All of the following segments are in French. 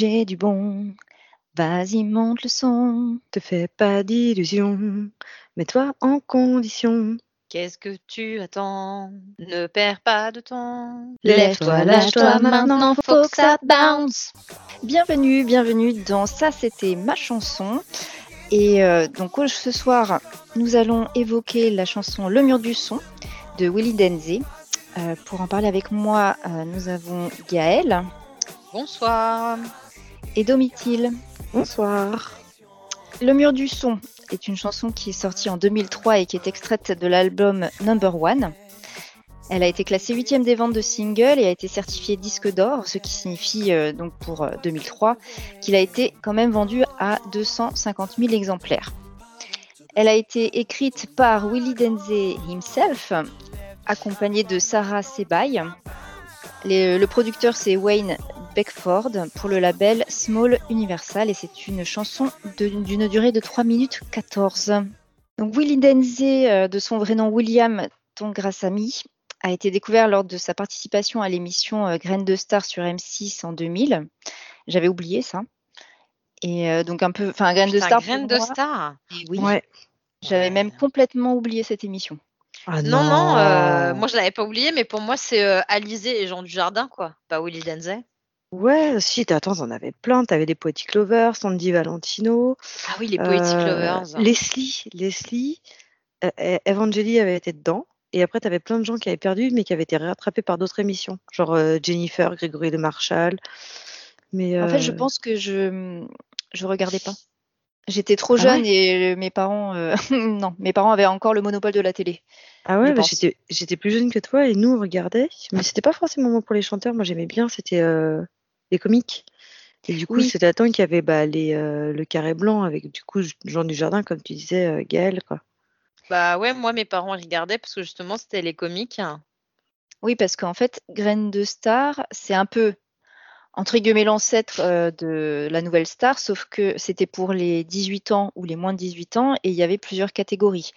J'ai du bon. Vas-y, monte le son. Te fais pas d'illusions. Mets-toi en condition. Qu'est-ce que tu attends? Ne perds pas de temps. Lève-toi, lâche-toi, maintenant faut que ça bounce. Bienvenue, bienvenue dans Ça c'était ma chanson. Et euh, donc ce soir, nous allons évoquer la chanson Le mur du son de Willy Denze. Euh, pour en parler avec moi, euh, nous avons Gaël. Bonsoir. Et Domitil. Bonsoir. Le mur du son est une chanson qui est sortie en 2003 et qui est extraite de l'album Number One. Elle a été classée huitième des ventes de singles et a été certifiée disque d'or, ce qui signifie euh, donc pour 2003 qu'il a été quand même vendu à 250 000 exemplaires. Elle a été écrite par Willy Denze himself accompagné de Sarah Sebaï. le producteur c'est Wayne Beckford pour le label Small Universal et c'est une chanson d'une durée de 3 minutes 14. Donc Willy Denze, euh, de son vrai nom William Tongrassamy, a été découvert lors de sa participation à l'émission euh, Graines de Star sur M6 en 2000. J'avais oublié ça. Et euh, donc un peu, enfin Graines de Star. Graines de Star. Oui. Ouais. J'avais même complètement oublié cette émission. Ah non, non, euh, moi je l'avais pas oublié, mais pour moi c'est euh, Alizé et Jean du Jardin, quoi, pas Willy Denze. Ouais, si, attends, t'en avais plein. T'avais des Poetic Lovers, Sandy Valentino. Ah oui, les Poetic euh, Lovers. Leslie, Leslie, Evangeli avait été dedans. Et après, t'avais plein de gens qui avaient perdu, mais qui avaient été rattrapés par d'autres émissions. Genre Jennifer, Grégory de Marshall. Mais, En fait, je pense que je je regardais pas. J'étais trop ah jeune et mes parents, euh, non, mes parents avaient encore le monopole de la télé. Ah ouais, bah, j'étais, plus jeune que toi et nous on regardait, mais c'était pas forcément pour les chanteurs. Moi j'aimais bien, c'était euh, les comiques. Et du coup, c'était à temps qu'il y avait bah, les, euh, le carré blanc avec du coup Jean du Jardin, comme tu disais, Gaël, quoi. Bah ouais, moi mes parents regardaient parce que justement c'était les comiques. Oui, parce qu'en fait, Graines de Star, c'est un peu entre guillemets l'ancêtre euh, de la nouvelle star, sauf que c'était pour les 18 ans ou les moins de 18 ans et il y avait plusieurs catégories.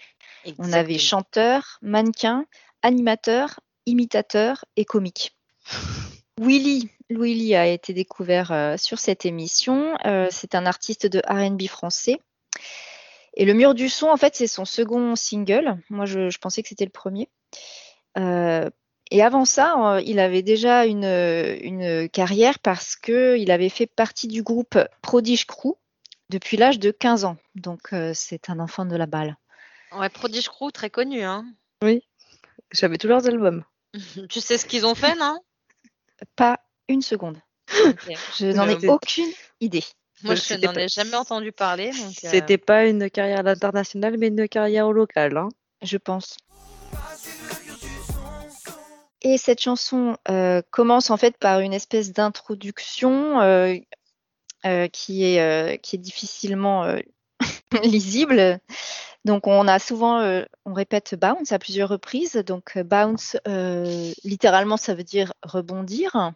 On avait chanteur, mannequin, animateur, imitateur et comique. Willy, Willy a été découvert euh, sur cette émission. Euh, c'est un artiste de RB français. Et le mur du son, en fait, c'est son second single. Moi, je, pensais que c'était le premier. Et avant ça, euh, il avait déjà une, une carrière parce qu'il avait fait partie du groupe Prodige Crew depuis l'âge de 15 ans. Donc euh, c'est un enfant de la balle. Ouais, Prodige Crew, très connu. Hein oui, j'avais tous leurs albums. tu sais ce qu'ils ont fait, non? Pas une seconde. Je n'en ai aucune idée. Moi, je n'en ai jamais entendu parler. Euh, C'était pas une carrière internationale, mais une carrière locale. Hein. Je pense. Et cette chanson euh, commence en fait par une espèce d'introduction euh, euh, qui, est, qui est difficilement lisible. Donc on a souvent, on répète bounce à plusieurs reprises. Donc bounce, littéralement, ça veut dire rebondir.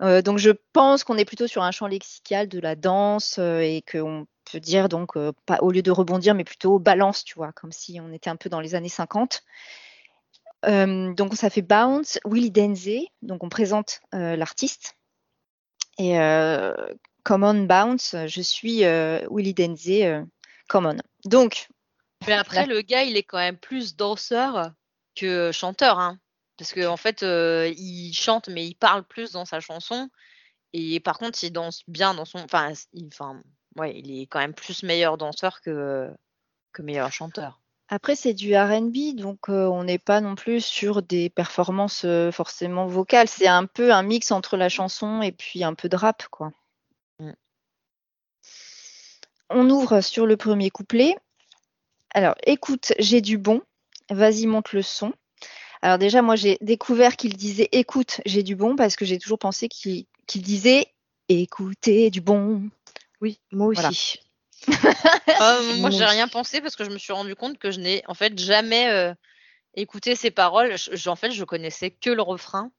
donc je pense qu'on est plutôt sur un champ lexical de la danse et qu'on peut dire donc pas au lieu de rebondir, mais plutôt balance, tu vois, comme si on était un peu dans les années 50. Euh, donc ça fait Bounce, Willy Denze, donc on présente euh, l'artiste. Et euh, Common Bounce, je suis Willy Denze, Common. Donc. Mais après, le gars, il est quand même plus danseur que chanteur. Hein. Parce qu'en en fait, il chante, mais il parle plus dans sa chanson. Et par contre, il danse bien dans son. Enfin, il, enfin, ouais, il est quand même plus meilleur danseur que, que meilleur chanteur. Après, c'est du RB, donc euh, on n'est pas non plus sur des performances euh, forcément vocales. C'est un peu un mix entre la chanson et puis un peu de rap, quoi. Mm. On ouvre sur le premier couplet. Alors, écoute, j'ai du bon. Vas-y, monte le son. Alors déjà, moi, j'ai découvert qu'il disait écoute, j'ai du bon parce que j'ai toujours pensé qu'il disait écoutez du bon. Oui, moi aussi. Euh, moi, j'ai rien pensé parce que je me suis rendu compte que je n'ai en fait jamais euh, écouté ces paroles. en fait, je connaissais que le refrain.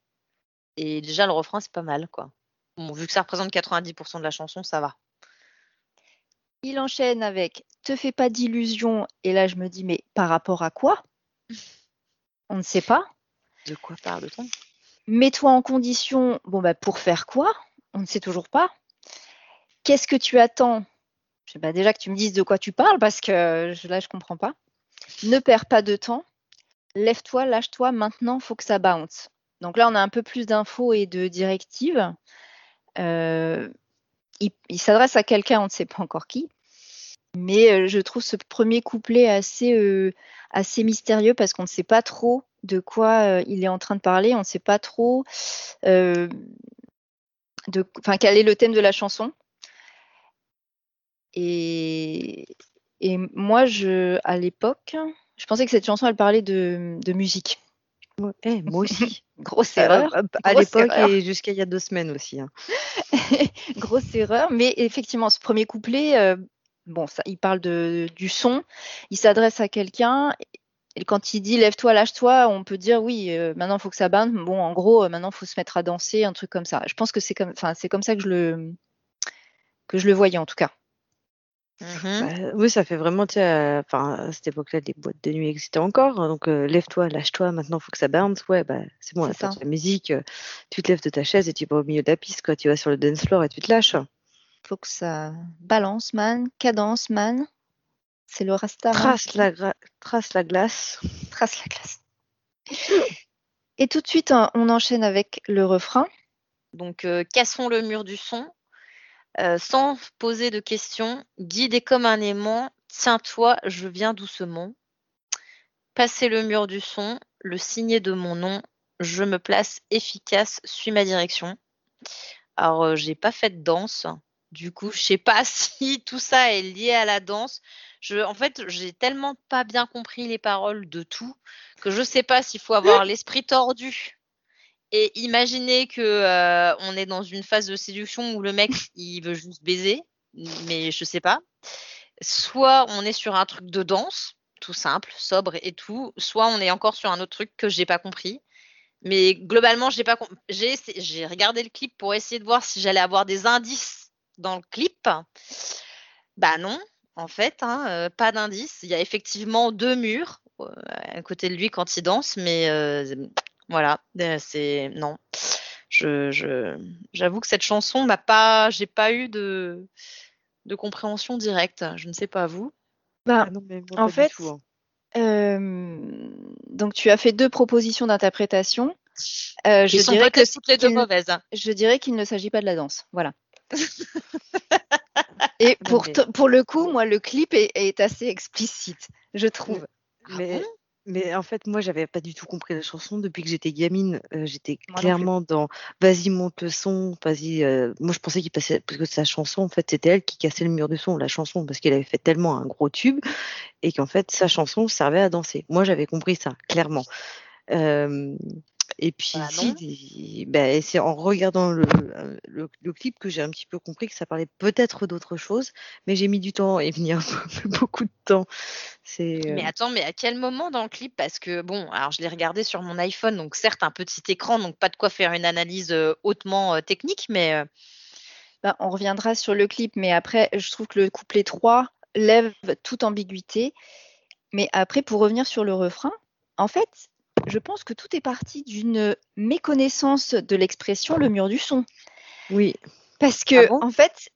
Et déjà, le refrain, c'est pas mal, quoi. Bon, vu que ça représente 90% de la chanson, ça va. Il enchaîne avec Te fais pas d'illusions. Et là, je me dis, mais par rapport à quoi? On ne sait pas. De quoi parle-t-on? Mets-toi en condition, bon bah pour faire quoi? On ne sait toujours pas. Qu'est-ce que tu attends? Je sais pas déjà que tu me dises de quoi tu parles parce que là je comprends pas. Ne perds pas de temps. Lève-toi, lâche-toi, maintenant faut que ça bounce. Donc là on a un peu plus d'infos et de directives. Euh, il, s'adresse à quelqu'un, on ne sait pas encore qui. Mais euh, je trouve ce premier couplet assez, euh, assez mystérieux parce qu'on ne sait pas trop de quoi euh, il est en train de parler, on ne sait pas trop de, quel est le thème de la chanson. Et, et moi, je, à l'époque, je pensais que cette chanson, elle parlait de, de musique. Eh, moi aussi. Grosse erreur. À, l'époque et jusqu'à il y a deux semaines aussi. Hein. Grosse erreur. Mais effectivement, ce premier couplet, euh, bon, ça, il parle de, du son. Il s'adresse à quelqu'un. Et quand il dit lève-toi, lâche-toi, on peut dire oui, euh, maintenant il faut que ça bande. Bon, en gros, euh, maintenant il faut se mettre à danser, un truc comme ça. Je pense que c'est comme, c'est comme ça que je le que je le voyais en tout cas. Mmh bah, oui, ça fait vraiment, tu enfin, à cette époque-là, les boîtes de nuit existaient encore. Hein, donc, euh, lève-toi, lâche-toi, maintenant, il faut que ça bounce. Ouais, bah, c'est bon, C'est la musique, euh, tu te lèves de ta chaise et tu vas au milieu de la piste, quoi. Tu vas sur le dance floor et tu te lâches. Faut que ça balance, man, cadence, man. C'est le rasta. Trace la, trace la glace. Trace la glace. Et tout de suite, on enchaîne avec le refrain. Donc, euh, cassons le mur du son euh, sans poser de questions, guidé comme un aimant, tiens-toi, je viens doucement. Passer le mur du son, le signer de mon nom, je me place efficace, suis ma direction. Alors, euh, j'ai pas fait de danse. Du coup, je sais pas si tout ça est lié à la danse. Je, en fait, j'ai tellement pas bien compris les paroles de tout que je sais pas s'il faut avoir l'esprit tordu et imaginez que euh, on est dans une phase de séduction où le mec il veut juste baiser, mais je sais pas. Soit on est sur un truc de danse, tout simple, sobre et tout. Soit on est encore sur un autre truc que j'ai pas compris. Mais globalement, j'ai pas j'ai regardé le clip pour essayer de voir si j'allais avoir des indices dans le clip. Bah non, en fait, hein, euh, pas d'indices. Il y a effectivement deux murs euh, à côté de lui quand il danse, mais voilà, c'est non. Je, j'avoue que cette chanson m'a pas, j'ai pas eu de, de compréhension directe. Je ne sais pas vous. Bah, ah en fait, hein. euh, donc tu as fait deux propositions d'interprétation. Euh, je dirais que toutes les deux mauvaises. Je dirais qu'il ne s'agit pas de la danse. Voilà. Et pour, pour le coup, moi, le clip est, assez explicite, je trouve. Mais, mais en fait, moi, j'avais pas du tout compris la chanson. Depuis que j'étais gamine, euh, j'étais clairement dans vas-y, monte le son, vas-y. Euh, moi, je pensais qu'il passait, parce que sa chanson, en fait, c'était elle qui cassait le mur de son, la chanson, parce qu'elle avait fait tellement un gros tube, et qu'en fait, sa chanson servait à danser. Moi, j'avais compris ça, clairement. Euh, et puis, bah, bah, c'est en regardant le, le, clip que j'ai un petit peu compris que ça parlait peut-être d'autre chose, mais j'ai mis du temps à y venir, beaucoup de temps. Mais euh attends, mais à quel moment dans le clip? Parce que bon, alors je l'ai regardé sur mon iPhone, donc certes un petit écran, donc pas de quoi faire une analyse hautement technique, mais. Bah, on reviendra sur le clip, mais après, je trouve que le couplet 3 lève toute ambiguïté. Mais après, pour revenir sur le refrain, en fait, je pense que tout est parti d'une méconnaissance de l'expression le mur du son. Oui. Parce que, ah en fait,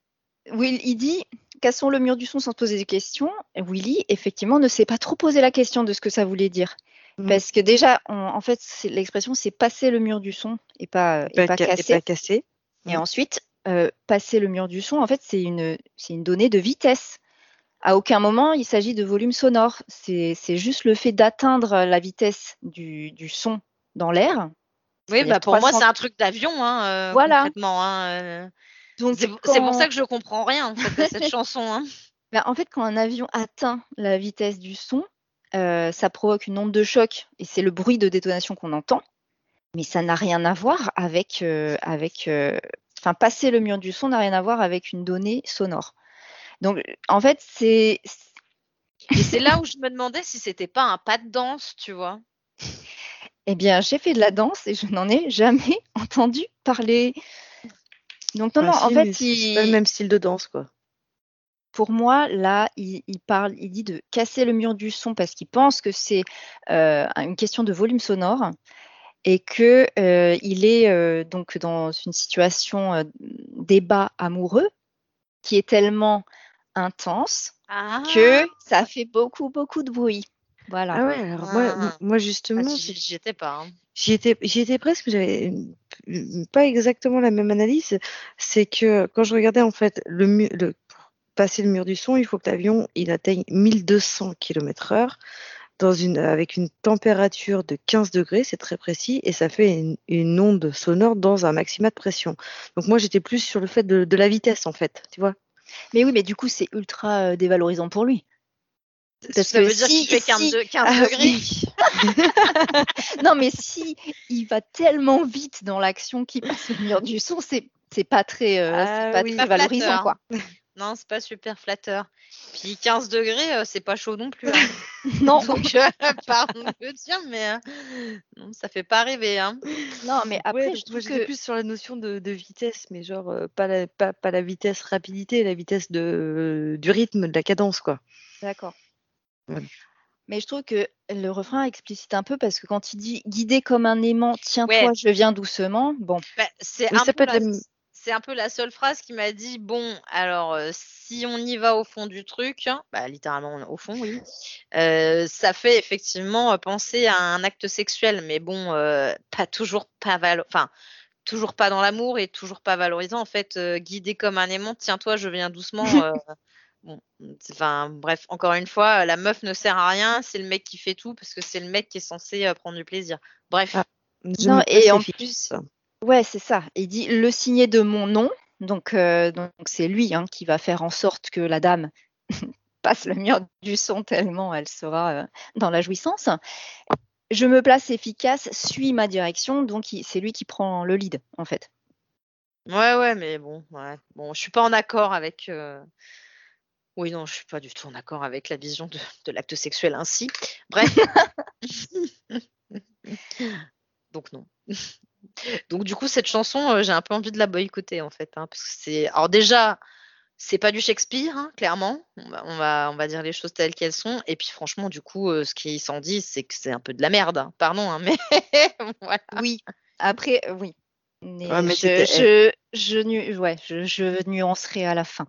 Will, il dit cassons le mur du son sans poser de questions. Willy, effectivement, ne s'est pas trop posé la question de ce que ça voulait dire. Mm. Parce que déjà, en fait, l'expression, c'est passer le mur du son et pas, et pas, casser. Et, mm. ensuite, euh, passer le mur du son, en fait, c'est une, une donnée de vitesse. À aucun moment, il s'agit de volume sonore. C'est juste le fait d'atteindre la vitesse du, son dans l'air. Oui, bah pour moi, c'est un truc d'avion, hein, euh, voilà. Hein, euh. c'est pour ça que je comprends rien en fait, de cette chanson. Hein. Bah, en fait, quand un avion atteint la vitesse du son, euh, ça provoque une onde de choc et c'est le bruit de détonation qu'on entend. Mais ça n'a rien à voir avec, avec, enfin, passer le mur du son n'a rien à voir avec une donnée sonore. Donc, en fait, c'est. Et c'est là où je me demandais si c'était pas un pas de danse, tu vois. Eh bien, j'ai fait de la danse et je n'en ai jamais entendu parler. Donc, non, non, en fait, c'est pas le même style de danse, quoi. Pour moi, là, il, parle, il dit de casser le mur du son parce qu'il pense que c'est euh, une question de volume sonore. et que euh, il est euh, donc dans une situation euh, débat amoureux qui est tellement intense Ah. que ça fait beaucoup beaucoup de bruit. Voilà. Ah ouais, alors moi, Ah. moi Ah, justement, j'y j'y étais pas. hein. J'y étais, presque, mais j'avais pas exactement la même analyse. C'est que quand je regardais en fait le, mu- le pour passer le mur du son, il faut que l'avion il atteigne 1200 km/h dans une avec une température de 15 degrés, c'est très précis, et ça fait une, une onde sonore dans un maxima de pression. Donc moi j'étais plus sur le fait de, de la vitesse en fait, tu vois. Mais oui, mais du coup, c'est ultra euh, dévalorisant pour lui. Parce ça que veut dire qu'il fait 15, si- de- 15 Ah, degrés. non, mais si il va tellement vite dans l'action qu'il passe le mur du son, c'est pas très, euh, Ah c'est pas oui. très Pas valorisant, flatteur. quoi. Non, c'est pas super flatteur. Puis 15 degrés, euh, c'est pas chaud non plus. hein. Non, Donc, euh, pardon de dire, mais euh, non, ça fait pas rêver. Hein. non, mais après, Ouais, je trouve que plus sur la notion de, de vitesse, mais genre euh, pas, la, pas, pas la vitesse rapidité, la vitesse de, du rythme, de la cadence, quoi. D'accord. Ouais. Mais je trouve que le refrain explicite un peu parce que quand il dit guidé comme un aimant, tiens-toi, Ouais. je viens doucement. Bon, Bah, c'est Oui, un, ça peu peut être la- la- c'est un peu la seule phrase qui m'a dit bon, alors euh, si on y va au fond du truc, hein, bah, littéralement au fond, oui, euh, ça fait effectivement euh, penser à un acte sexuel, mais bon, pas toujours pas valo- enfin toujours pas dans l'amour et toujours pas valorisant. En fait, guidé comme un aimant, tiens-toi, je viens doucement. bon, enfin bref, encore une fois, la meuf ne sert à rien, c'est le mec qui fait tout parce que c'est le mec qui est censé prendre du plaisir. Bref. Ah. Non, et en plus-. Ouais, c'est ça. Il dit le signé de mon nom. Donc, euh, donc c'est lui hein, qui va faire en sorte que la dame passe le mur du son tellement elle sera euh, dans la jouissance. Je me place efficace, suis ma direction, donc c'est lui qui prend le lead en fait. Ouais, ouais, mais bon, ouais. Bon, je suis pas en accord avec. euh, Oui, non, je suis pas du tout en accord avec la vision de, de l'acte sexuel ainsi. Bref. Donc non. Donc du coup, cette chanson, euh, j'ai un peu envie de la boycotter en fait, hein, parce que c'est. Alors déjà, c'est pas du Shakespeare, hein, clairement. On va, on va, on va dire les choses telles qu'elles sont. Et puis franchement, du coup, euh, ce qui s'en dit, c'est que c'est un peu de la merde. hein. Pardon, hein, mais voilà. Oui. Après, euh, oui. Mais Ouais, mais je, c'était- je, je, nu- ouais, je, je nuancerai à la fin.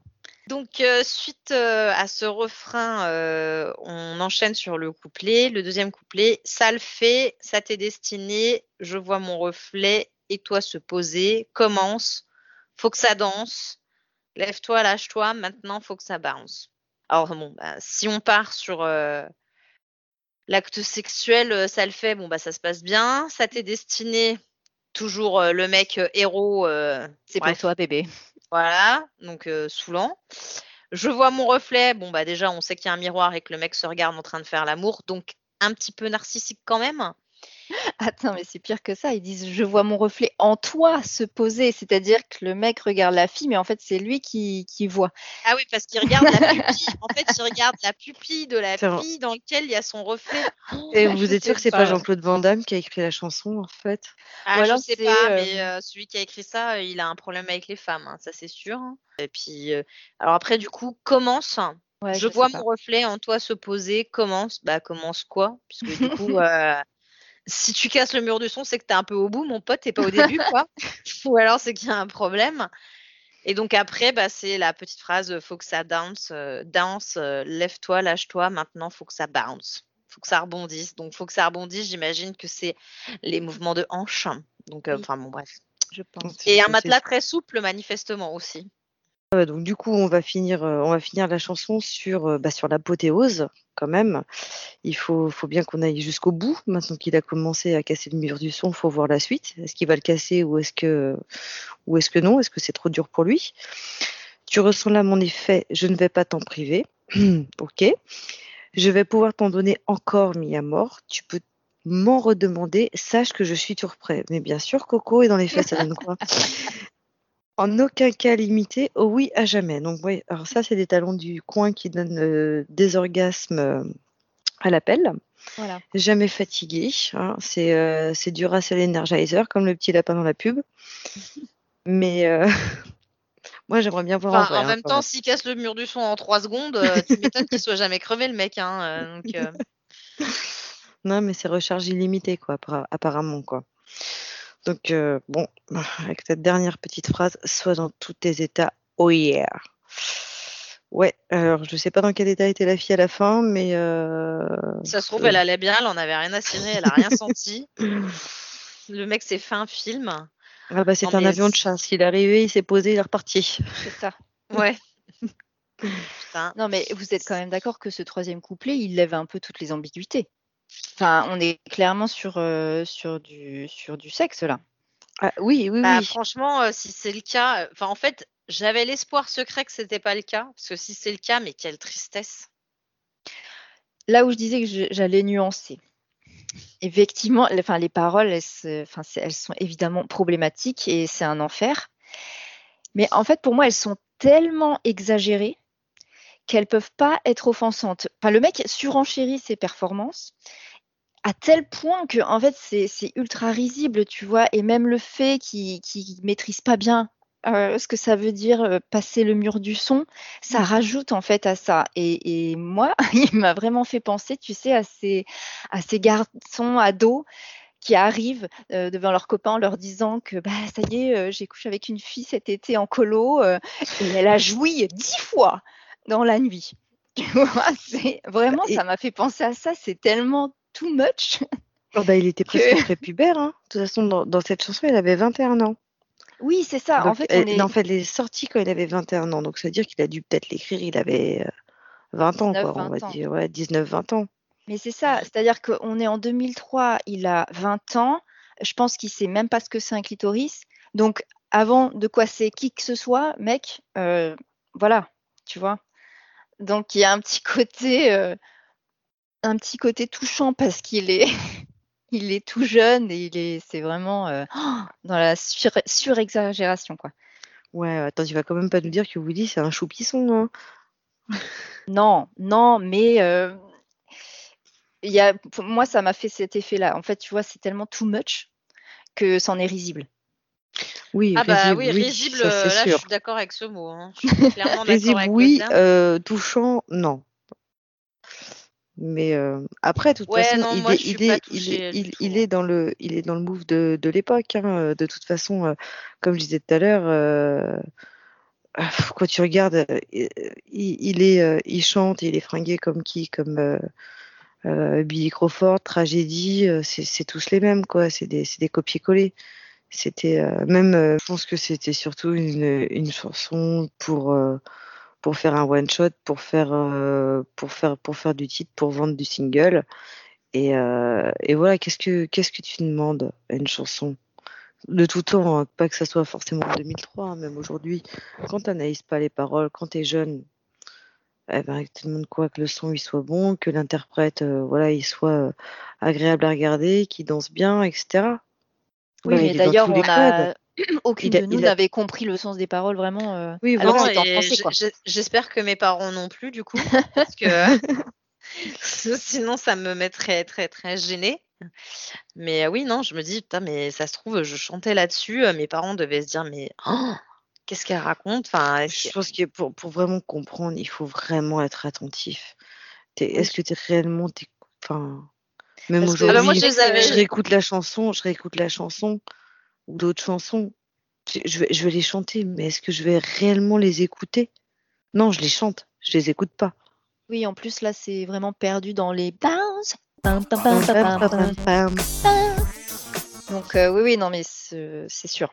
Donc, euh, suite euh, à ce refrain, euh, on enchaîne sur le couplet. Le deuxième couplet, ça le fait, ça t'est destiné, je vois mon reflet, et toi se poser, commence, faut que ça danse, lève-toi, lâche-toi, maintenant faut que ça bounce. Alors, bon, bah, si on part sur l'acte sexuel, ça le fait, bon, bah, ça se passe bien, ça t'est destiné, toujours le mec héros, C'est pour toi, bébé. Voilà, donc euh, saoulant. Je vois mon reflet. Bon, bah déjà, on sait qu'il y a un miroir et que le mec se regarde en train de faire l'amour. Donc, un petit peu narcissique quand même. Attends, mais c'est pire que ça. Ils disent Je vois mon reflet en toi se poser. C'est-à-dire que le mec regarde la fille, mais en fait, c'est lui qui, qui voit. Ah oui, parce qu'il regarde la pupille. En fait, il regarde la pupille de la fille dans laquelle il y a son reflet. Et vous êtes sûr que c'est pas. pas Jean-Claude Van Damme qui a écrit la chanson en fait? Ah, alors je sais pas, euh, mais euh, celui qui a écrit ça, euh, il a un problème avec les femmes, hein, ça c'est sûr. Et puis, euh, alors après, du coup, commence. Ouais, je vois pas. mon reflet en toi se poser. Commence. Bah, commence quoi? Puisque du coup, euh, si tu casses le mur du son, c'est que t'es un peu au bout, mon pote, t'es pas au début, quoi. Ou alors c'est qu'il y a un problème. Et donc après, bah, c'est la petite phrase euh, faut que ça dance, euh, danse, euh, lève-toi, lâche-toi, maintenant faut que ça bounce. Faut que ça rebondisse. Donc faut que ça rebondisse, j'imagine que c'est les mouvements de hanche. Donc, euh, Oui. enfin bon, bref. Je pense. Et un matelas très souple, manifestement aussi. Ouais, donc du coup, on va finir, euh, on va finir la chanson sur, euh, bah, sur l'apothéose quand même. Il faut, bien qu'on aille jusqu'au bout. Maintenant qu'il a commencé à casser le mur du son, faut voir la suite. Est-ce qu'il va le casser ou est-ce que, ou est-ce non? Est-ce que c'est trop dur pour lui? Tu ressens là mon effet. Je ne vais pas t'en priver. ok. Je vais pouvoir t'en donner encore mis à mort. Tu peux m'en redemander. Sache que je suis toujours prêt. Mais bien sûr, Coco est dans les faits, ça donne quoi? en aucun cas limité au oui à jamais. Donc, oui, alors ça, c'est des talons du coin qui donnent euh, des orgasmes euh, à l'appel. Voilà. Jamais fatigué. hein. C'est euh, du Racel Energizer, comme le petit lapin dans la pub. Mais euh, moi, j'aimerais bien voir Enfin, en vrai. en hein, même temps, s'il casse le mur du son en 3 secondes, tu m'étonnes qu'il soit jamais crevé, le mec. Hein, donc, Non, mais c'est recharge illimitée, quoi, apparemment, quoi. Donc, euh, bon, avec cette dernière petite phrase, sois dans tous tes états, oh yeah. Ouais, alors je sais pas dans quel état était la fille à la fin, mais. Euh... Ça se trouve, elle allait bien, elle en avait rien à cirer, elle a rien senti. Le mec s'est fait un film. Ah bah, c'est un avion de chasse. Il est arrivé, il s'est posé, il est reparti. C'est ça. Ouais. Non, mais vous êtes quand même d'accord que ce troisième couplet, il lève un peu toutes les ambiguïtés. Enfin, on est clairement sur, euh, sur, du, sur du sexe là. Ah, oui, oui, Bah, oui. franchement, euh, si c'est le cas, euh, enfin en fait, j'avais l'espoir secret que c'était pas le cas, parce que si c'est le cas, mais quelle tristesse. Là où je disais que j'allais nuancer. Effectivement, les- enfin, les paroles, enfin, elles sont évidemment problématiques et c'est un enfer. Mais en fait, pour moi, elles sont tellement exagérées qu'elles peuvent pas être offensantes. Enfin, le mec surenchérit ses performances à tel point que en fait c'est ultra risible, tu vois, et même le fait qu'il qu'il maîtrise pas bien euh, ce que ça veut dire euh, passer le mur du son, ça rajoute en fait à ça. Et, et moi, il m'a vraiment fait penser, tu sais, à ces, à ces garçons ados qui arrivent euh, devant leurs copains en leur disant que bah ça y est, j'ai couché avec une fille cet été en colo et elle a joui dix fois dans la nuit. Tu vois, c'est vraiment ça m'a fait penser à ça. C'est tellement too much. Oh, bah, il était que- presque prépubère. Hein. De toute façon, dans, dans cette chanson, il avait 21 ans. Oui, c'est ça. en fait, elle- on est en fait, elle est sortie quand il avait 21 ans. Donc, ça veut dire qu'il a dû peut-être l'écrire, il avait euh, 20 ans, 19, quoi. On va 20 ans. dire, ouais, 19-20 ans. Mais c'est ça, c'est-à-dire qu'on est en 2003, il a 20 ans, je pense qu'il sait même pas ce que c'est un clitoris. Donc, avant de quoi c'est qui que ce soit, mec, euh, voilà, tu vois. Donc, il y a un petit côté, euh, un petit côté touchant parce qu'il est, il est tout jeune et il est, c'est vraiment euh, dans la sur- surexagération, quoi. Ouais, attends, tu vas quand même pas nous dire que Woody, c'est un choupisson. Hein. Non, non, mais euh, il y a, pour moi, ça m'a fait cet effet-là. En fait, tu vois, c'est tellement too much que c'en est risible. Oui, Ah bah risible, oui, risible, ça, c'est là je suis d'accord avec ce mot. hein. Je suis clairement d'accord Risible, avec le oui. euh, touchant, non. Mais euh, après, de toute Ouais, façon, non, il moi, est, il est, il touchée est, du il, tout, il est dans le, il est dans le move de, de l'époque. hein, euh, De toute façon, euh, comme je disais tout à l'heure, euh, quand tu regardes, il, est, il chante, il est fringué comme qui, comme Billy Crawford, Tragédie, c'est tous les mêmes, quoi. C'est des, c'est des copier-coller. C'était euh, même, euh, je pense que c'était surtout une, chanson pour euh, pour faire un one shot, pour faire du titre, pour vendre du single. Et, voilà, qu'est-ce que qu'est-ce que tu demandes à une chanson? De tout temps, hein, pas que ça soit forcément en 2003, hein, même aujourd'hui. Quand t'analyses pas les paroles, quand t'es jeune, eh ben, tu demandes quoi? Que le son il soit bon, que l'interprète, voilà, il soit agréable à regarder, qu'il danse bien, etc. Oui, mais d'ailleurs, on a... aucune Il de nous a- n'avait compris le sens des paroles vraiment. euh, Oui, alors voilà. En français, J'espère que mes parents non plus, du coup, parce que sinon ça me mettrait très très gênée. Mais euh, oui, non, je me dis, putain, mais ça se trouve, je chantais là-dessus, euh, mes parents devaient se dire, mais oh, qu'est-ce qu'elle raconte Enfin, est-ce Je que- pense que pour, pour vraiment comprendre, il faut vraiment être attentif. Est-ce que tu es réellement. t'es- Enfin, même bah, aujourd'hui, moi, je les avais- je réécoute la chanson, je réécoute la chanson ou d'autres chansons. Je, je vais, je vais les chanter, mais est-ce que je vais réellement les écouter? Non, je les chante, je les écoute pas. Oui, en plus, là, c'est vraiment perdu dans les bounce. Donc, euh, oui, oui, non, mais c'est sûr.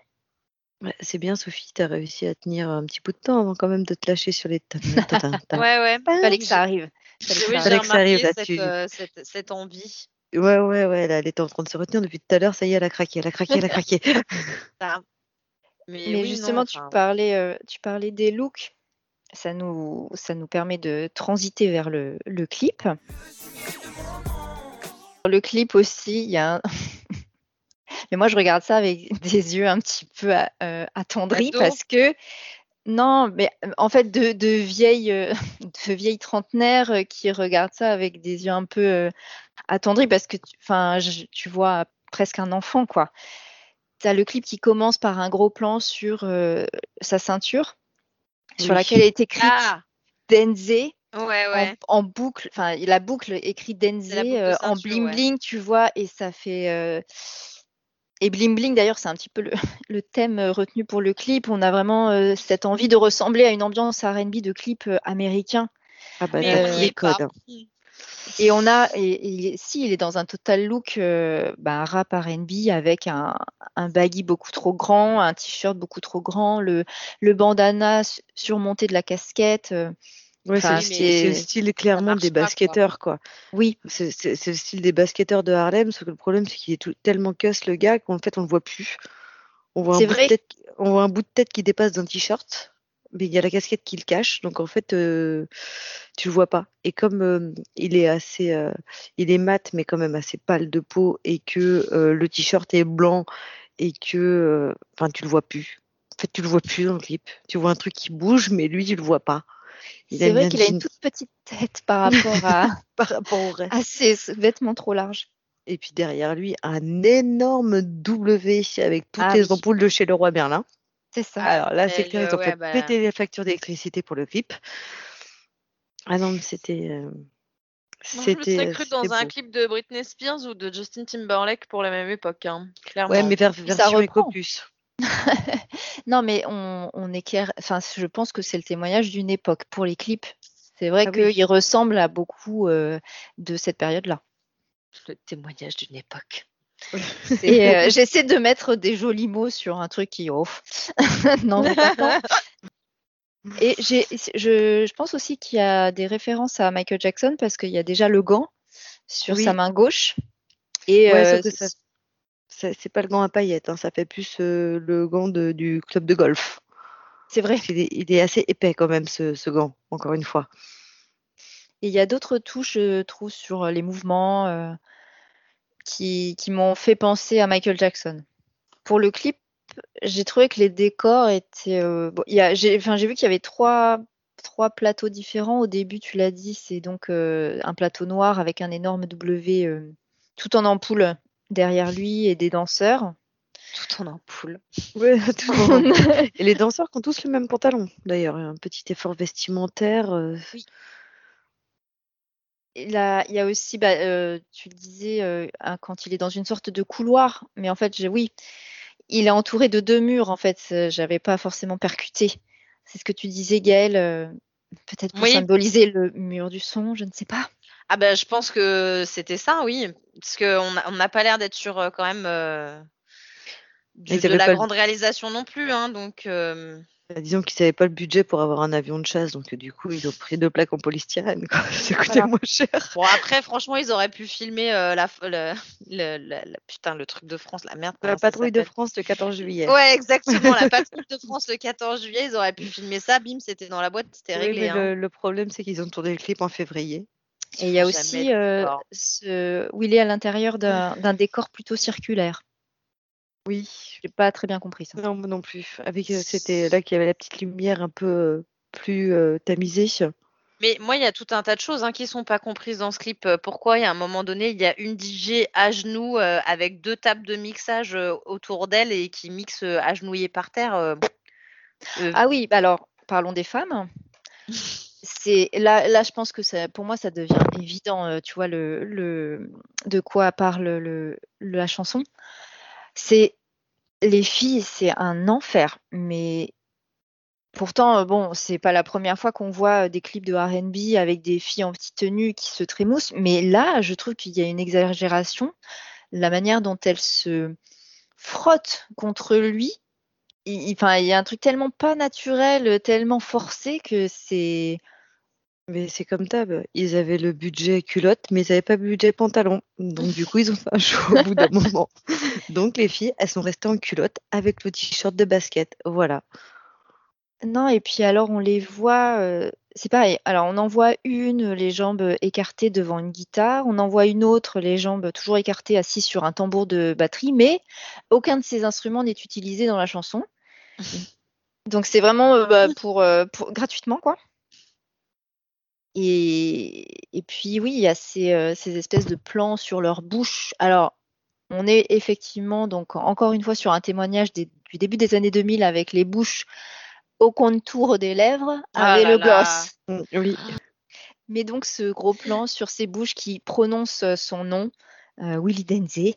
Ouais, C'est bien, Sophie, tu as réussi à tenir un petit bout de temps avant quand même de te lâcher sur les. Ouais, ouais. Fallait que ça arrive. Fallait que Oui, ça arrive. que ça arrive cette, euh, cette, cette envie. Ouais, ouais, ouais, là, elle était en train de se retenir depuis tout à l'heure. Ça y est, elle a craqué, elle a craqué, elle a craqué. Mais, Mais oui, justement, non, tu parlais, euh, tu parlais des looks. Ça nous, ça nous permet de transiter vers le, le clip. Le clip aussi, il y a un... Mais moi, je regarde ça avec des yeux un petit peu euh, attendris Ado. parce que non, mais en fait, de, de vieilles, euh, de vieilles trentenaires qui regardent ça avec des yeux un peu attendris parce que, tu- je- tu vois presque un enfant, quoi. T'as le clip qui commence par un gros plan sur euh, sa ceinture, sur laquelle est écrit Ah, Denze ouais, en, ouais. en boucle, enfin la boucle écrit Denze euh, en bling ouais. bling, tu vois, et ça fait euh, et Bling Bling, d'ailleurs, c'est un petit peu le, thème retenu pour le clip. On a vraiment euh, cette envie de ressembler à une ambiance RB de clip américain. Ah bah, les codes. Et on a, et, si il est dans un total look bah, rap RB avec un, baggy beaucoup trop grand, un t-shirt beaucoup trop grand, le, le bandana surmonté de la casquette. Ouais, c'est le style clairement des basketteurs, quoi. Oui. C'est le style des basketteurs de Harlem, sauf que le problème, c'est qu'il est tout, tellement cuss le gars qu'en fait, on le voit plus. On voit, un bout, de tête, on voit un bout de tête qui dépasse d'un t-shirt, mais il y a la casquette qui le cache, donc en fait, euh, tu le vois pas. Et comme euh, il est assez, euh, il est mat, mais quand même assez pâle de peau, et que le t-shirt est blanc, et que, enfin, tu le vois plus. En fait, tu le vois plus dans le clip. Tu vois un truc qui bouge, mais lui, tu le vois pas. C'est vrai qu'il a une toute petite tête par rapport à, par rapport au reste. à ses vêtements trop larges. Et puis derrière lui, un énorme W avec toutes ah les ampoules de chez le roi Merlin. C'est ça. Alors là, c'est clair, ils ont fait bah péter les factures d'électricité pour le clip. Ah non, mais c'était. Euh... C'était. Je cru dans un clip de Britney Spears ou de Justin Timberlake pour la même époque, hein, clairement. Ouais, mais vers, version plus. non, mais on, on éclaire. Enfin, je pense que c'est le témoignage d'une époque pour les clips. C'est vrai ah qu'il ressemble à beaucoup euh, de cette période-là. Le témoignage d'une époque. Et euh, j'essaie de mettre des jolis mots sur un truc qui non, Et je, je, pense aussi qu'il y a des références à Michael Jackson parce qu'il y a déjà le gant sur sa main gauche. Et euh, c'est pas le gant à paillettes, hein, ça fait plus euh, le gant du club de golf. C'est vrai. Il est, assez épais quand même, ce, gant, encore une fois. Et il y a d'autres touches, je trouve, sur les mouvements euh, qui, m'ont fait penser à Michael Jackson. Pour le clip, j'ai trouvé que les décors étaient. Euh, j'ai vu qu'il y avait trois, trois plateaux différents. Au début, tu l'as dit, c'est donc un plateau noir avec un énorme W tout en ampoule derrière lui et des danseurs. Tout en ampoule. Ouais, tout et les danseurs qui ont tous le même pantalon, d'ailleurs. Un petit effort vestimentaire. Euh. Oui. Il y a aussi, bah, euh, tu le disais, euh, quand il est dans une sorte de couloir, mais en fait, oui, il est entouré de deux murs, en fait, j'avais pas forcément percuté. C'est ce que tu disais, Gaëlle, peut-être pour symboliser le mur du son, je ne sais pas. Ah ben, je pense que c'était ça, oui. Parce qu'on n'a pas l'air d'être sur euh, quand même euh, de la grande réalisation non plus. Hein, donc, euh, bah, disons qu'ils n'avaient pas le budget pour avoir un avion de chasse, donc du coup, ils ont pris deux plaques en polystyrène. Ça coûtait moins cher. Bon, après, franchement, ils auraient pu filmer la, le, putain, le truc de France, la merde. La patrouille de France le 14 juillet. Ouais, exactement. la patrouille de France le 14 juillet, ils auraient pu filmer ça. Bim, c'était dans la boîte, c'était réglé. Hein. le, problème, c'est qu'ils ont tourné le clip en février. Et il y a aussi euh, ce... où il est à l'intérieur d'un décor plutôt circulaire. Oui. J'ai pas très bien compris ça. Non, non plus. Avec euh, c'était là qu'il y avait la petite lumière un peu euh, plus tamisée. Mais moi, il y a tout un tas de choses hein, qui sont pas comprises dans ce clip. Pourquoi, il y a un moment donné, il y a une DJ à genoux avec deux tables de mixage autour d'elle et qui mixe agenouillée par terre. ah oui, bah alors, parlons des femmes. c'est là, là, je pense que ça, pour moi, ça devient évident. Euh, tu vois le, le de quoi parle le, la chanson. C'est les filles, c'est un enfer. Mais pourtant, euh, bon, c'est pas la première fois qu'on voit des clips de R&B avec des filles en petite tenue qui se trémoussent. Mais là, je trouve qu'il y a une exagération. La manière dont elles se frottent contre lui, il y a un truc tellement pas naturel, tellement forcé que c'est mais c'est comme d'hab, ils avaient le budget culotte, mais ils n'avaient pas le budget pantalon. Donc du coup, ils ont fait un show au bout d'un moment. Donc les filles, elles sont restées en culotte avec le t-shirt de basket. Voilà. Non, et puis alors on les voit, euh, c'est pareil. Alors on en voit une, les jambes écartées devant une guitare, on en voit une autre, les jambes toujours écartées, assises sur un tambour de batterie, mais aucun de ces instruments n'est utilisé dans la chanson. Donc c'est vraiment euh, bah, pour, euh, pour gratuitement quoi. Et, puis oui, il y a euh, ces, espèces de plans sur leur bouche. Alors, on est effectivement donc encore une fois sur un témoignage du début des années 2000 avec les bouches au contour des lèvres ah avec le gloss. Mmh, oui. Mais donc ce gros plan sur ces bouches qui prononcent son nom, euh, Willy Denze.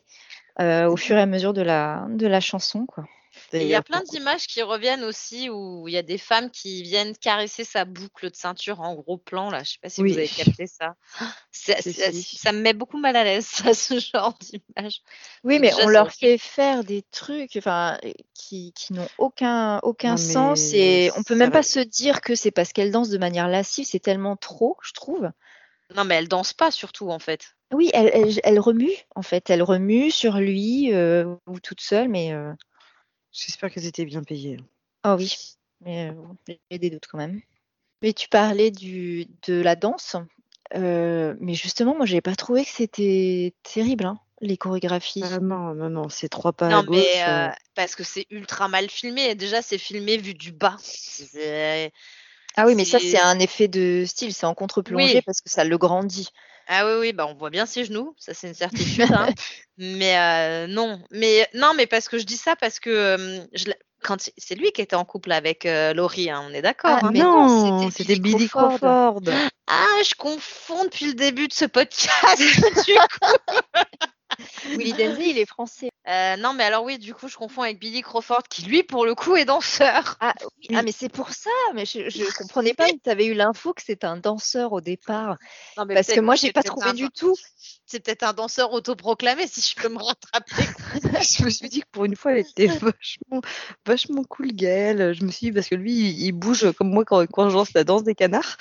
euh, au fur et à mesure de la, de la chanson. Quoi. Il y a plein d'images qui reviennent aussi où il y a des femmes qui viennent caresser sa boucle de ceinture en gros plan. Là. Je ne sais pas si vous avez capté ça. Ça, me met beaucoup mal à l'aise, ce genre d'image. Oui, mais on leur fait faire des trucs qui, qui n'ont aucun, aucun sens et on peut même pas se dire que c'est parce qu'elle danse de manière lascive. C'est tellement trop, je trouve. Non, mais elle danse pas surtout en fait. Oui, elle, elle, remue en fait. Elle remue sur lui euh, ou toute seule, mais. Euh, J'espère qu'elles étaient bien payées. Oh oui, mais euh, j'ai des doutes quand même. Mais tu parlais du, de la danse, mais justement, moi, j'ai pas trouvé que c'était terrible, hein, les chorégraphies. Ah non, non, non, c'est trois pas non, à gauche. mais parce que c'est ultra mal filmé. Déjà, c'est filmé vu du bas. Ah oui, mais ça, c'est un effet de style, c'est en contre-plongée parce que ça le grandit. Ah oui, oui, bah on voit bien ses genoux, ça c'est une certitude. hein. Mais euh, non, mais non, mais parce que je dis ça parce que je, quand c'est lui qui était en couple avec euh, Laurie, hein, on est d'accord. Ah, hein. non, c'était Billy Crawford. Ah, je confonds depuis le début de ce podcast. du coup. Willy Denzi, il est français. Euh, non, mais alors oui, du coup, je confonds avec Billy Crawford, qui lui, pour le coup, est danseur. Ah, ah mais c'est pour ça. Mais je, ne comprenais pas. Tu avais eu l'info que c'était un danseur au départ. parce que moi, j'ai pas trouvé du tout. C'est peut-être un danseur autoproclamé, si je peux me rattraper. je me suis dit que pour une fois, elle était vachement, vachement cool, Gaël. Je me suis dit, parce que lui, il, bouge comme moi quand, quand je lance la danse des canards.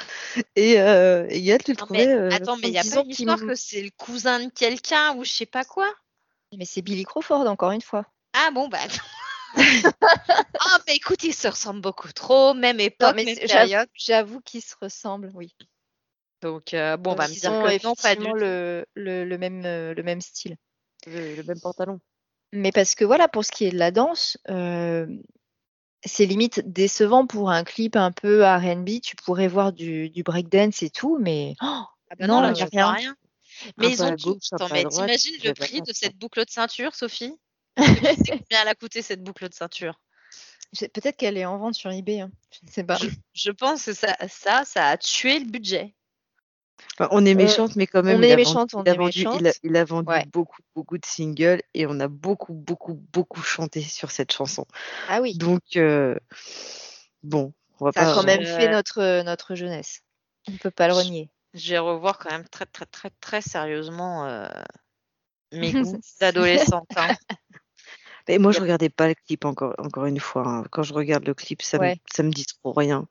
Et, euh, et Gaël, tu le trouvais. Euh, attends, mais il y a pas une histoire que c'est le cousin de quelqu'un ou je sais pas quoi? Mais c'est Billy Crawford, encore une fois. Ah bon, bah. ah, mais écoute, ils se ressemblent beaucoup trop, même époque, mais même période. J'avoue qu'ils se ressemblent, oui. Donc, euh, bon, on va me dire que non, pas du le, le, le, même, euh, le même style. Le, même pantalon. Mais parce que voilà, pour ce qui est de la danse, euh, c'est limite décevant pour un clip un peu RB. Tu pourrais voir du, du breakdance et tout, mais ah bah non, il n'y a rien. rien. Mais ils ont tout. T'imagines le prix de cette boucle de ceinture, Sophie? Combien elle a coûté cette boucle de ceinture Peut-être qu'elle est en vente sur eBay. Hein. Je ne sais pas. Je, pense que ça, ça, ça a tué le budget. On est euh, méchante, mais quand même. On est méchante, on est méchante. Il a, vendu beaucoup, beaucoup de singles et on a beaucoup, beaucoup, beaucoup chanté sur cette chanson. Ah oui. Donc, euh, bon, on va ça a quand même fait notre, notre jeunesse. On ne peut pas le renier je vais revoir quand même très très très très sérieusement euh, mes goûts d'adolescente. Hein. Mais moi, je regardais pas le clip encore, encore une fois. Hein. Quand je regarde le clip, ça, me, ça me dit trop rien.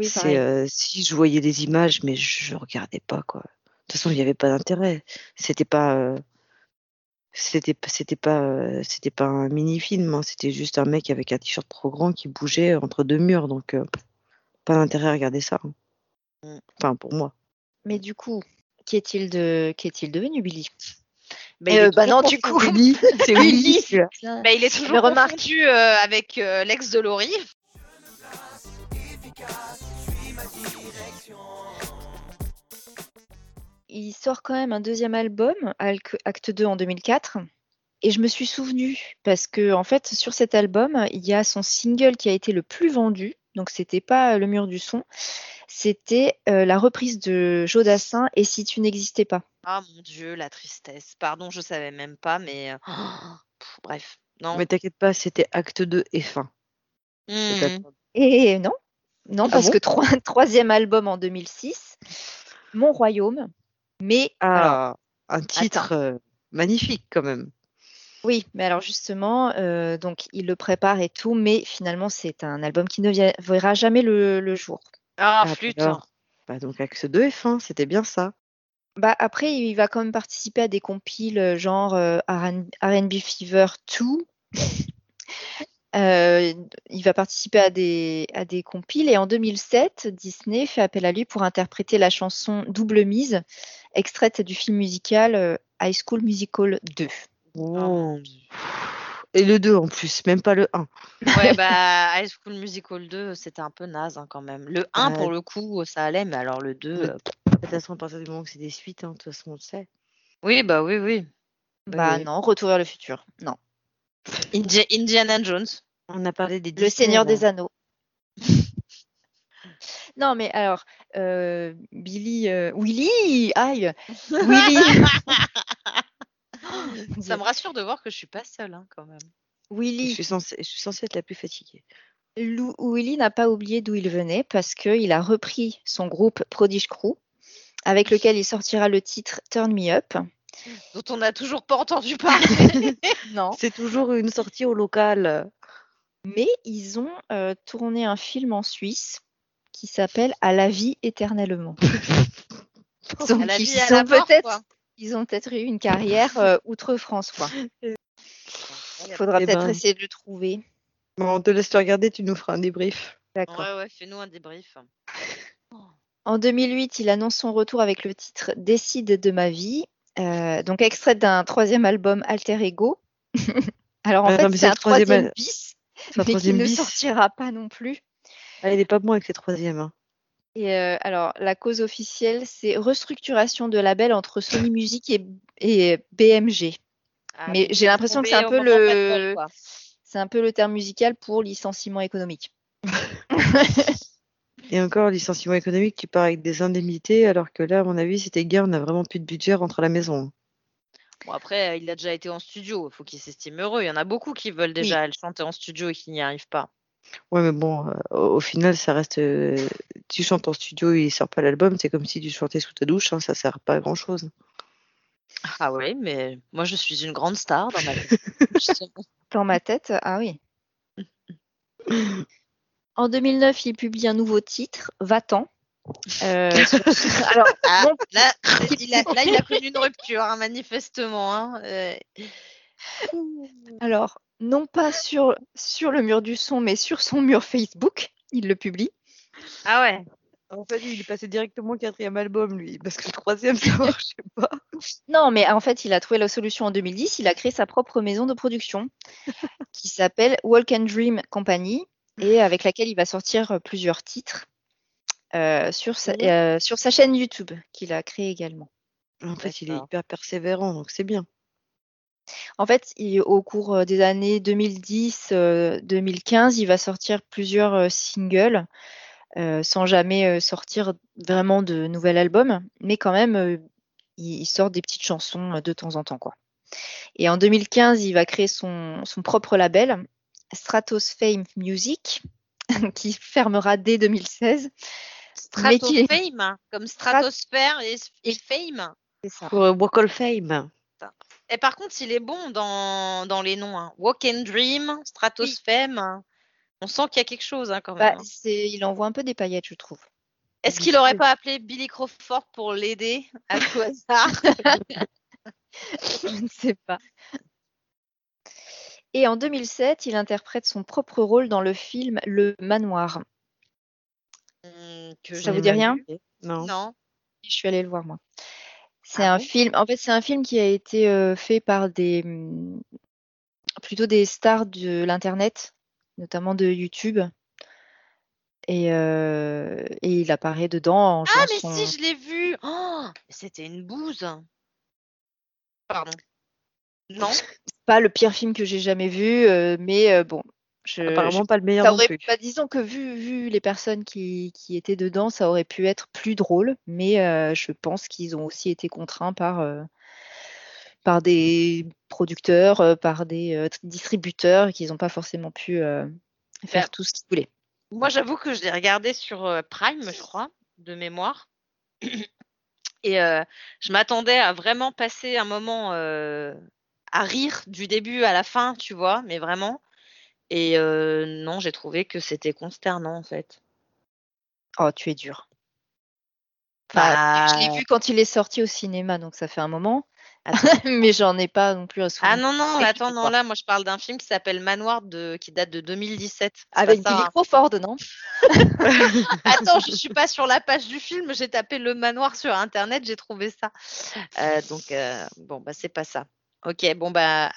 Oui, euh, si je voyais des images, mais je, ne regardais pas quoi. De toute façon, il n'y avait pas d'intérêt. C'était pas, euh, c'était, c'était pas, c'était pas un mini film. Hein. C'était juste un mec avec un t-shirt trop grand qui bougeait entre deux murs. Donc, pas d'intérêt à regarder ça. Mmh. Enfin, pour moi. Mais du coup, qu'est-il de... qu'est-il devenu Billy? Bah, euh, bah non, du coup, Billy, c'est Willy. bah, il est toujours confondu euh, avec euh, l'ex de Laurie. Il sort quand même un deuxième album, Acte 2 en 2004. Et je me suis souvenu parce que en fait sur cet album, il y a son single qui a été le plus vendu. Donc c'était pas le mur du son, c'était euh, la reprise de Jodassin et si tu n'existais pas. Ah mon dieu, la tristesse. Pardon, je savais même pas, mais euh, bref. Non. Mais t'inquiète pas, c'était acte 2 et fin. Mmh. Et non, non, ah parce que troisième album en 2006, Mon Royaume. Mais ah, un titre euh, magnifique quand même. Oui, mais alors justement, donc il le prépare et tout, mais finalement c'est un album qui ne verra jamais le jour. Ah, ah flûte. Bah donc Axe 2 et fin, c'était bien ça. Bah après, il va quand même participer à des compiles euh, genre euh, R&B Fever 2. Euh, il va participer à des, à des compiles et en 2007, Disney fait appel à lui pour interpréter la chanson Double Mise, extraite du film musical High School Musical 2. Et le 2 en plus, même pas le 1. Ouais, bah, High School Musical 2, c'était un peu naze hein, quand même. Le 1, pour le coup, ça allait, mais alors le 2. De toute façon, à partir du moment que c'est des suites, hein, de toute façon, on le sait. Oui, bah oui, oui. Bah non, Retour vers le futur, non. Indiana Jones. On a parlé des. Le Seigneur des Anneaux. non, mais alors, euh, Billy. Euh, Willy Aïe Willy Ça me rassure de voir que je suis pas seule hein, quand même. Je Willy, suis censée, je suis censée être la plus fatiguée. Lou- Willy n'a pas oublié d'où il venait parce qu'il a repris son groupe Prodigy Crew, avec lequel il sortira le titre Turn Me Up. Dont on n'a toujours pas entendu parler. Non. C'est toujours une sortie au local. Mais ils ont euh, tourné un film en Suisse qui s'appelle À la vie éternellement. Donc, à la ils vie, à sont la mort, peut-être quoi. ils ont peut-être eu une carrière euh, outre-France. quoi. Il faudra Eh peut-être ben. essayer de le trouver. Bon, on te laisse le regarder, tu nous feras un débrief. D'accord. Ouais, ouais, fais-nous un débrief. En 2008, il annonce son retour avec le titre Décide de ma vie, euh, donc extrait d'un troisième album Alter Ego. Alors en Attends, fait, c'est un le troisième troisième bis, mais qui ne sortira pas non plus. Ah, il est pas bon avec les troisièmes. hein. Et euh, alors, la cause officielle, c'est restructuration de label entre Sony Music et, et BMG. Ah, Mais j'ai l'impression que c'est un peu le-. C'est un peu le terme musical pour licenciement économique. Et encore, licenciement économique, tu pars avec des indemnités, alors que là, à mon avis, c'était gars, on n'a vraiment plus de budget, rentre à la maison. Bon, après, il a déjà été en studio. Il faut qu'il s'estime heureux. Il y en a beaucoup qui veulent déjà chanter en studio et qui n'y arrivent pas. Ouais, mais bon, euh, au, final, ça reste. euh, tu chantes en studio et il sort pas l'album, c'est comme si tu chantais sous ta douche, hein, ça sert pas à grand chose. Ah oui, mais moi, je suis une grande star dans ma vie. Justement. Dans ma tête, ah oui. En 2009, il publie un nouveau titre, Va-t'en. Euh, sur- Alors, Ah, là, il a, là, il a connu une rupture, hein, manifestement. hein. Euh, alors, non pas sur, sur le mur du son, mais sur son mur Facebook, il le publie. Ah ouais. En fait, il est passé directement au quatrième album, lui, parce que le troisième, ça marchait pas. Non, mais en fait, il a trouvé la solution en 2010. Il a créé sa propre maison de production qui s'appelle Walk and Dream Company et avec laquelle il va sortir euh, plusieurs titres euh, sur, sa, euh, sur sa chaîne YouTube qu'il a créée également. En fait, il est hyper persévérant, donc c'est bien. En fait, il- au cours des années 2010-2015, il va sortir plusieurs singles euh, sans jamais sortir vraiment de nouvel album, mais quand même, il, il sort des petites chansons de temps en temps. Quoi. Et en 2015, il va créer son, son propre label, Stratos Fame Music, qui fermera dès 2016. Mais qui- Stratofame, hein, comme stratosphère et, et fame. C'est ça. Pour euh, Walk of Fame. Et par contre, il est bon dans, dans les noms. hein. Walk and Dream, Stratosfame. On sent qu'il y a quelque chose hein, quand même. Bah, c'est- il envoie un peu des paillettes, je trouve. Est-ce qu'il aurait pas appelé Billy Crawford pour l'aider à tout hasard? Je ne sais pas. Et en 2007, il interprète son propre rôle dans le film Le Manoir. Hmm, que Ça vous dit rien. Non. Non. Je suis allée le voir moi. C'est Ah un film. En fait, c'est un film qui a été euh, fait par des hum, plutôt des stars de l'internet, notamment de YouTube. Et, euh, et il apparaît dedans en Ah, mais son- si, je l'ai vu. Oh, c'était une bouse. Pardon. Non. Pas le pire film que j'ai jamais vu, euh, mais euh, bon, je, Apparemment pas le meilleur Ça non plus. bah, disons que vu, vu les personnes qui, qui étaient dedans, ça aurait pu être plus drôle, mais euh, je pense qu'ils ont aussi été contraints par, euh, par des producteurs, par des euh, distributeurs, et qu'ils n'ont pas forcément pu euh, faire tout ce qu'ils voulaient. Moi, j'avoue que je l'ai regardé sur Prime, je crois, de mémoire. Et euh, je m'attendais à vraiment passer un moment euh, à rire du début à la fin, tu vois, mais vraiment. Et euh, non, j'ai trouvé que c'était consternant, en fait. Oh, tu es dur. Enfin, je l'ai Bah, vu quand il est sorti au cinéma, donc ça fait un moment, mais j'en ai pas non plus un Ah non, non, attends, non, là, moi, je parle d'un film qui s'appelle Manoir, de... qui date de 2017. C'est pas Avec Billy hein. Crawford, non? Attends, je suis pas sur la page du film, j'ai tapé le manoir sur internet, j'ai trouvé ça. Euh, donc euh, bon bah c'est pas ça. Ok, bon bah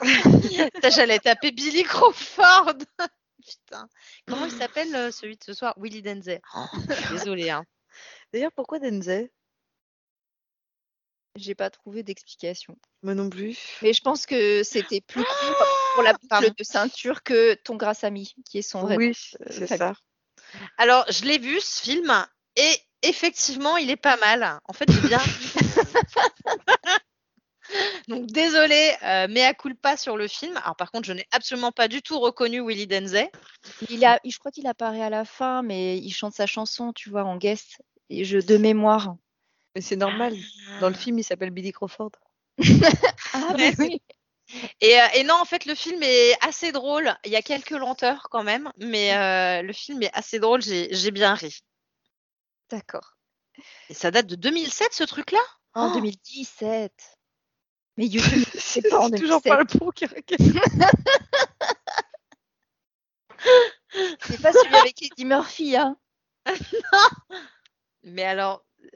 j'allais taper Billy Crawford. Putain, comment il s'appelle euh, celui de ce soir? Willy Denzel. Oh, Désolée hein. D'ailleurs, pourquoi Denzel J'ai pas trouvé d'explication. Moi non plus. Mais je pense que c'était plus cool pour la boucle de ceinture que ton grâce ami, qui est son vrai. Oui, euh, c'est ça. Alors je l'ai vu ce film et effectivement il est pas mal. En fait j'ai bien. Donc désolé, euh, mais à culpa sur le film. Alors par contre, je n'ai absolument pas du tout reconnu Willy Denzey. Il a, je crois qu'il apparaît à la fin, mais il chante sa chanson, tu vois, en guest, et je, de mémoire. Mais c'est normal. Dans le film, il s'appelle Billy Crawford. Ah, bah oui. Et, euh, et non, en fait, le film est assez drôle. Il y a quelques lenteurs quand même, mais euh, le film est assez drôle. J'ai j'ai bien ri. D'accord. Et ça date de 2007, ce truc-là? En Oh 2017. Mais YouTube, c'est pas en toujours 2007. pas le bon qui C'est pas celui avec Eddie Murphy, hein. Mais alors. euh,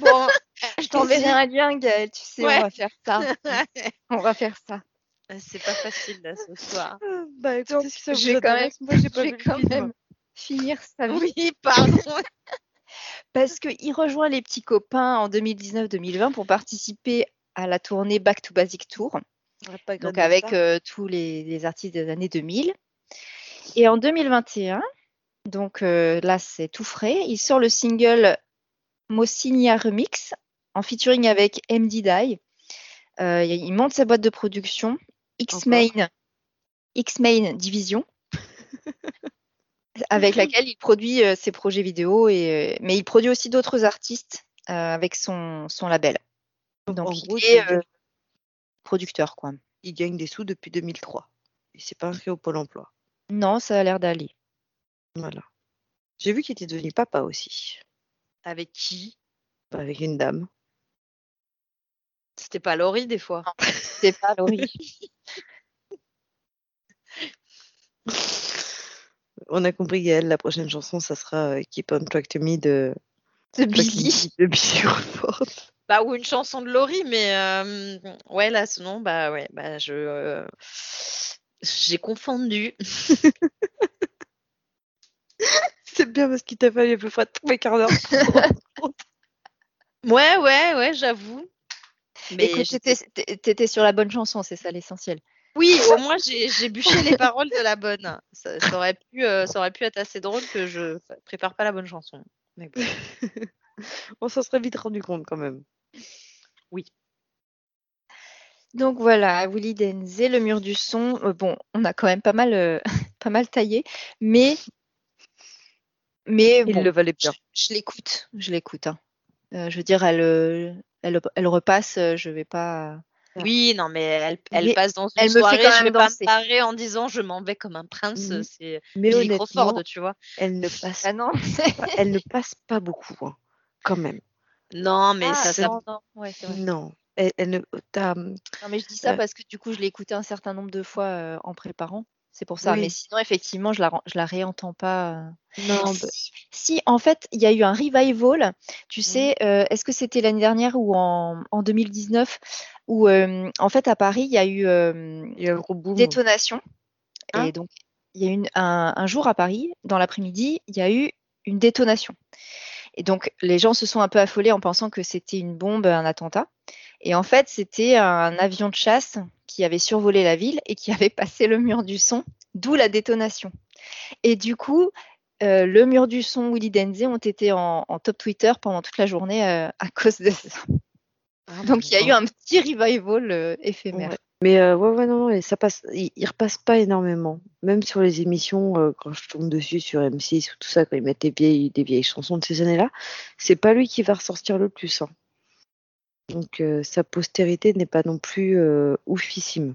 bon, Je t'enverrai un lien, Gaël, tu sais, Ouais. on va faire ça. On va faire ça. c'est pas facile là ce soir. Bah écoutez, si ça je vais quand intéresse, moi Je pas vais quand film. même finir sa vie. Oui, pardon. Parce qu'il rejoint les petits copains en 2019-2020 pour participer à la tournée Back to Basic Tour. Donc avec euh, tous les, les artistes des années 2000. Et en 2021, donc euh, là c'est tout frais, il sort le single Mossinia Remix en featuring avec MD Die. Euh, il monte sa boîte de production X-Main X-Main Division avec laquelle il produit ses projets vidéo et mais il produit aussi d'autres artistes avec son, son label. Donc en il gros, est c'est- euh, producteur quoi. il gagne des sous depuis 2003. Et c'est pas inscrit au Pôle emploi. Non, ça a l'air d'aller. Voilà. J'ai vu qu'il était devenu papa aussi. Avec qui? Avec une dame. C'était pas Laurie des fois. C'est pas Laurie. On a compris, Gaëlle, la prochaine chanson, ça sera euh, Keep on Track to Me de, de Billy. De Billy. Bah ou une chanson de Laurie, mais euh, ouais là sinon bah ouais bah je euh, j'ai confondu. C'est bien parce qu'il t'a fallu à peu près trois quarts d'heure. Ouais ouais ouais j'avoue. Mais t'étais t'é- t'étais sur la bonne chanson, c'est ça l'essentiel. oui au moins j'ai bûché les paroles de la bonne. Ça, ça aurait pu euh, ça aurait pu être assez drôle que je prépare pas la bonne chanson. Bon. On s'en serait vite rendu compte quand même. Donc voilà, Willy Denzey, le mur du son. Euh, bon, on a quand même pas mal, euh, pas mal taillé, mais, mais Il bon, le valait je, bien. je l'écoute, je l'écoute. hein. Euh, je veux dire, elle, elle, elle repasse, je vais pas. Oui non mais elle, elle Mais passe dans une elle me fait soirée, quand je pas me en disant je m'en vais comme un prince. Mhm. C'est Billy Crawford tu vois. elle ne passe Ah non, elle ne passe pas beaucoup, hein, quand même. Non mais Ah, ça, ça non, non, ouais, c'est vrai. Non. Elle, elle ne, Non, mais je dis ça Euh. parce que du coup, je l'ai écouté un certain nombre de fois euh, en préparant. C'est pour ça. Oui. Mais sinon, effectivement, je la, je la réentends pas. euh. non, bah, Si, en fait, il y a eu un revival. Tu sais, euh, est-ce que c'était l'année dernière ou en, en 2019 où, en fait, à Paris, il y a eu il y a un gros boom. détonation. Hein? Et donc, il y a eu une- un, un jour à Paris, dans l'après-midi, il y a eu une détonation. Et donc, les gens se sont un peu affolés en pensant que c'était une bombe, un attentat. Et en fait, c'était un avion de chasse qui avait survolé la ville et qui avait passé le mur du son, d'où la détonation. Et du coup, euh, le mur du son, Willy Denzey ont été en, en top Twitter pendant toute la journée euh, à cause de ça. Ah, Donc, il y a eu un petit revival euh, éphémère. Ouais. Mais euh, ouais, ouais, non, non, et ça passe, il, il repasse pas énormément. Même sur les émissions, euh, quand je tombe dessus sur M6 ou tout ça, quand ils mettent des vieilles, des vieilles chansons de ces années-là, c'est pas lui qui va ressortir le plus. hein. Donc euh, sa postérité n'est pas non plus euh, oufissime.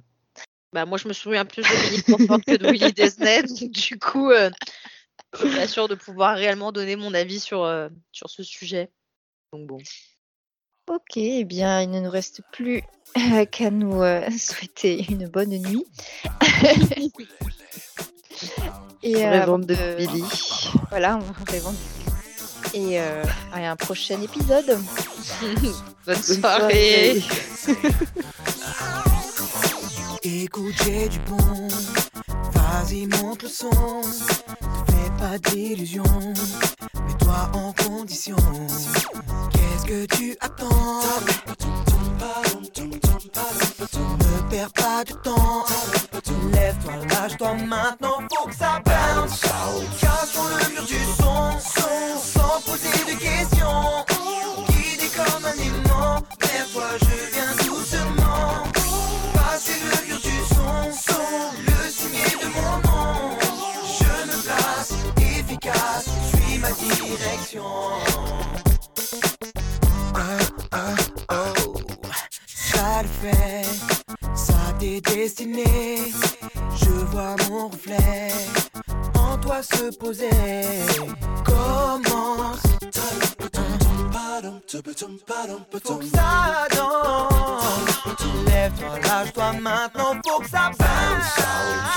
Bah, moi, je me souviens plus de Billy Crawford que de Willy Disney. Donc, du coup, euh, je suis pas sûre de pouvoir réellement donner mon avis sur, euh, sur ce sujet. Donc, bon. Ok, eh bien, il ne nous reste plus euh, qu'à nous euh, souhaiter une bonne nuit. Et euh, de de- Billy. Voilà, on va rêvante. Et euh, à un prochain épisode. Bonne Bonne soirée. Écoute, j'ai du bon. Vas-y, monte le son. Ne fais pas d'illusions. En condition. Qu'est-ce que tu attends? Ne perds pas de temps. Lève-toi, lâche-toi maintenant. Faut que ça bounce. Cassons le mur du son se poser. Commence. Faut que ça danse. Lève-toi, lâche-toi maintenant, faut que ça bounce.